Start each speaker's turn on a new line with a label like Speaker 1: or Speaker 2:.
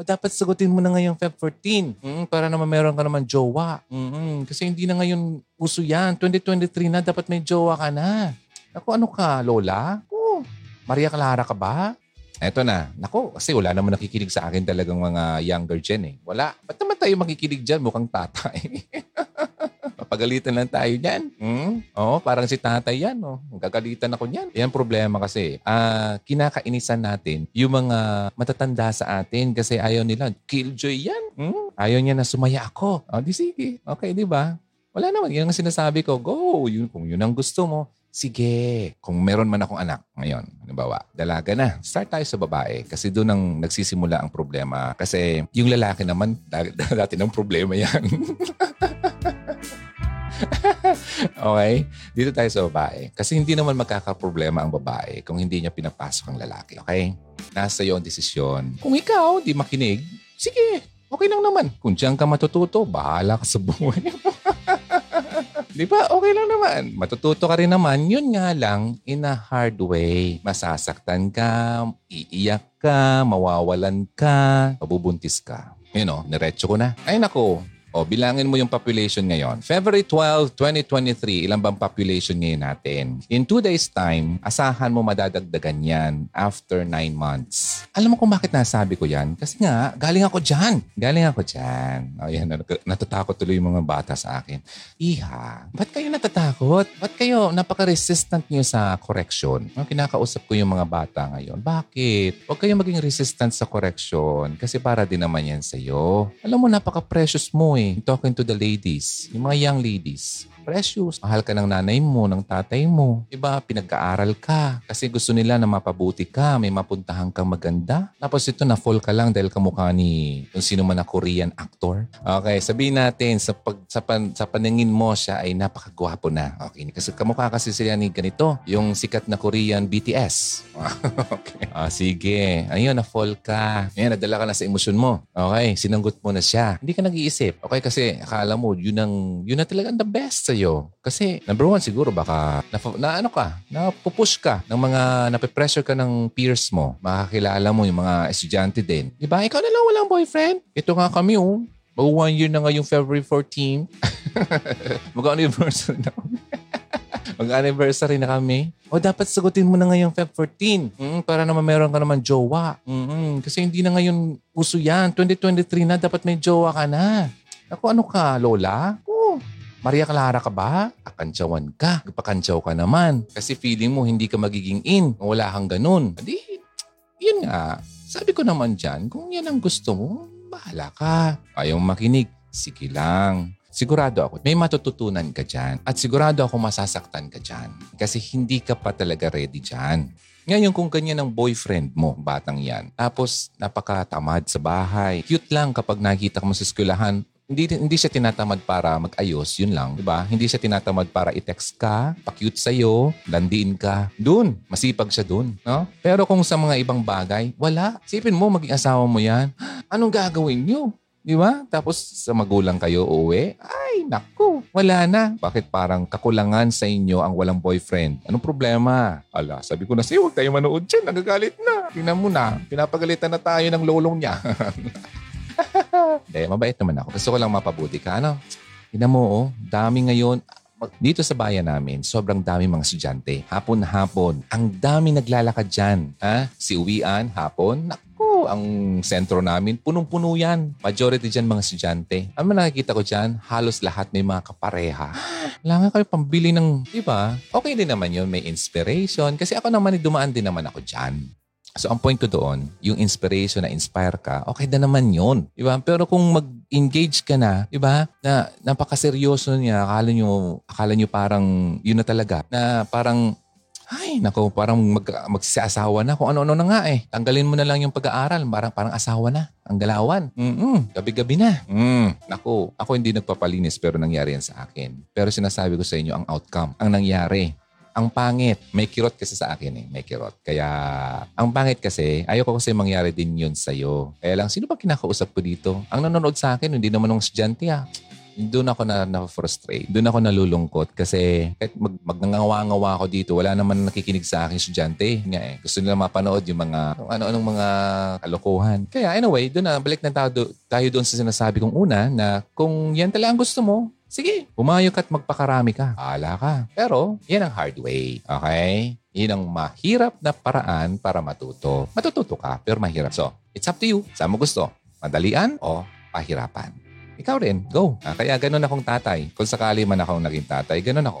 Speaker 1: O dapat sagutin mo na ngayong Feb 14 mm, para naman meron ka naman jowa. Mm, kasi hindi na ngayon uso yan. 2023 na, dapat may jowa ka na. Ako, ano ka, Lola? Oh, Maria Clara ka ba? Eto na. Nako, kasi wala naman nakikinig sa akin talagang mga younger gen eh. Wala. Ba't naman tayo makikinig dyan? Mukhang tatay. Papagalitan lang tayo dyan. Hmm? Oo, parang si tatay yan. Oh. Gagalitan ako niyan. Yan problema kasi. Ah, kinakainisan natin yung mga matatanda sa atin kasi ayaw nila. Killjoy yan. Hmm? Ayaw niya na sumaya ako. O, di sige. Okay, di ba? Wala naman. Yan ang sinasabi ko. Go. Yun, kung yun ang gusto mo, Sige, kung meron man akong anak ngayon, halimbawa, dalaga na, start tayo sa babae. Kasi doon ang nagsisimula ang problema. Kasi yung lalaki naman, dati ng problema yan. okay? Dito tayo sa babae. Kasi hindi naman magkakaproblema ang babae kung hindi niya pinapasok ang lalaki. Okay? Nasa iyo ang desisyon. Kung ikaw di makinig, sige, okay lang naman. Kung diyan ka matututo, bahala ka sa buhay. Di ba? Okay lang naman. Matututo ka rin naman. Yun nga lang, in a hard way. Masasaktan ka, iiyak ka, mawawalan ka, mabubuntis ka. Yun o, niretso ko na. Ay nako, o, bilangin mo yung population ngayon. February 12, 2023, ilan bang population ngayon natin? In two days time, asahan mo madadagdagan yan after nine months. Alam mo kung bakit nasabi ko yan? Kasi nga, galing ako dyan. Galing ako dyan. O yan, natatakot tuloy yung mga bata sa akin. Iha, ba't kayo natatakot? Ba't kayo napaka-resistant niyo sa correction? Kinakausap ko yung mga bata ngayon. Bakit? Huwag kayong maging resistant sa correction kasi para din naman yan sa'yo. Alam mo, napaka-precious mo. Talking to the ladies, yung mga young ladies precious. Mahal ka ng nanay mo, ng tatay mo. Diba? Pinag-aaral ka. Kasi gusto nila na mapabuti ka, may mapuntahan kang maganda. Tapos ito na fall ka lang dahil kamukha ni kung sino man na Korean actor. Okay, sabihin natin sa, pag, sa, pan, sa paningin mo siya ay napakagwapo na. Okay, kasi kamukha kasi sila ni ganito, yung sikat na Korean BTS. okay. Ah, sige. Ayun, na-fall ka. Ayan, nadala ka na sa emosyon mo. Okay, sinanggot mo na siya. Hindi ka nag-iisip. Okay, kasi akala mo, yun ang, yun na talaga the best sa'yo. Kasi number one siguro baka na, na ano ka, na pupush ka ng mga nape-pressure ka ng peers mo. Makakilala mo yung mga estudyante din. Di ba? Ikaw na lang walang boyfriend. Ito nga kami oh. Mag one year na ngayong February 14. Mag-anniversary na. Mag-anniversary na kami. O dapat sagutin mo na ngayong Feb 14 mm, para naman meron ka naman jowa. Mm-hmm. Kasi hindi na ngayon uso yan. 2023 na, dapat may jowa ka na. Ako, ano ka, Lola? Maria Clara ka ba? Kakantsawan ka. Pakantsaw ka naman. Kasi feeling mo hindi ka magiging in. Wala kang ganun. Hindi, yun nga. Sabi ko naman dyan, kung yan ang gusto mo, bahala ka. Ayaw makinig. Sige lang. Sigurado ako, may matututunan ka dyan. At sigurado ako masasaktan ka dyan. Kasi hindi ka pa talaga ready dyan. Ngayon kung ganyan ang boyfriend mo, batang yan, tapos napakatamad sa bahay, cute lang kapag nakita mo sa eskwelahan, hindi hindi siya tinatamad para mag-ayos, yun lang, 'di ba? Hindi siya tinatamad para i-text ka, pa-cute sa iyo, landiin ka. Doon, masipag siya doon, no? Pero kung sa mga ibang bagay, wala. Sipin mo maging asawa mo 'yan. Anong gagawin niyo? Di ba? Tapos sa magulang kayo uuwi, ay naku, wala na. Bakit parang kakulangan sa inyo ang walang boyfriend? Anong problema? Ala, sabi ko na sa'yo, huwag tayo manood dyan. Nagagalit na. Tingnan mo na, pinapagalitan na tayo ng lolong niya. Hindi, mabait naman ako. Gusto ko lang mapabuti ka. Ano? Ina mo, oh, dami ngayon. Dito sa bayan namin, sobrang dami mga estudyante. Hapon-hapon. Ang dami naglalakad dyan. Ha? Si uwian, hapon. Ang sentro namin, punong-puno yan. Majority dyan mga estudyante. Ano nakikita ko dyan? Halos lahat may mga kapareha. Wala nga kayo pambili ng, di ba? Okay din naman yun, may inspiration. Kasi ako naman, dumaan din naman ako dyan. So, ang point ko doon, yung inspiration na inspire ka, okay na naman yun. Diba? Pero kung mag-engage ka na, diba, na napakaseryoso niya, akala nyo, akala nyo parang yun na talaga, na parang ay, nako, parang mag, magsisasawa na kung ano-ano na nga eh. Tanggalin mo na lang yung pag-aaral. Parang, parang asawa na. Ang galawan. Mm-mm, gabi-gabi na. Mm. Nako, ako hindi nagpapalinis pero nangyari yan sa akin. Pero sinasabi ko sa inyo ang outcome. Ang nangyari, ang pangit. May kirot kasi sa akin eh. May kirot. Kaya, ang pangit kasi, ayoko kasi mangyari din yun sa'yo. Kaya lang, sino ba kinakausap ko dito? Ang nanonood sa akin, hindi naman ng estudyante ah. Doon ako na na-frustrate. Doon ako nalulungkot kasi kahit mag, magngangawa-ngawa ako dito, wala naman nakikinig sa akin estudyante. Nga eh. Gusto nila mapanood yung mga ano-anong mga kalokohan. Kaya anyway, doon na, balik na tayo, tayo doon sa sinasabi kong una na kung yan talaga ang gusto mo, sige, pumayok at magpakarami ka. Bahala ka. Pero, yan ang hard way. Okay? Yan ang mahirap na paraan para matuto. Matututo ka, pero mahirap. So, it's up to you. Saan mo gusto? Madalian o pahirapan? Ikaw rin, go. Ah, kaya ganun akong tatay. Kung sakali man akong naging tatay, ganun ako.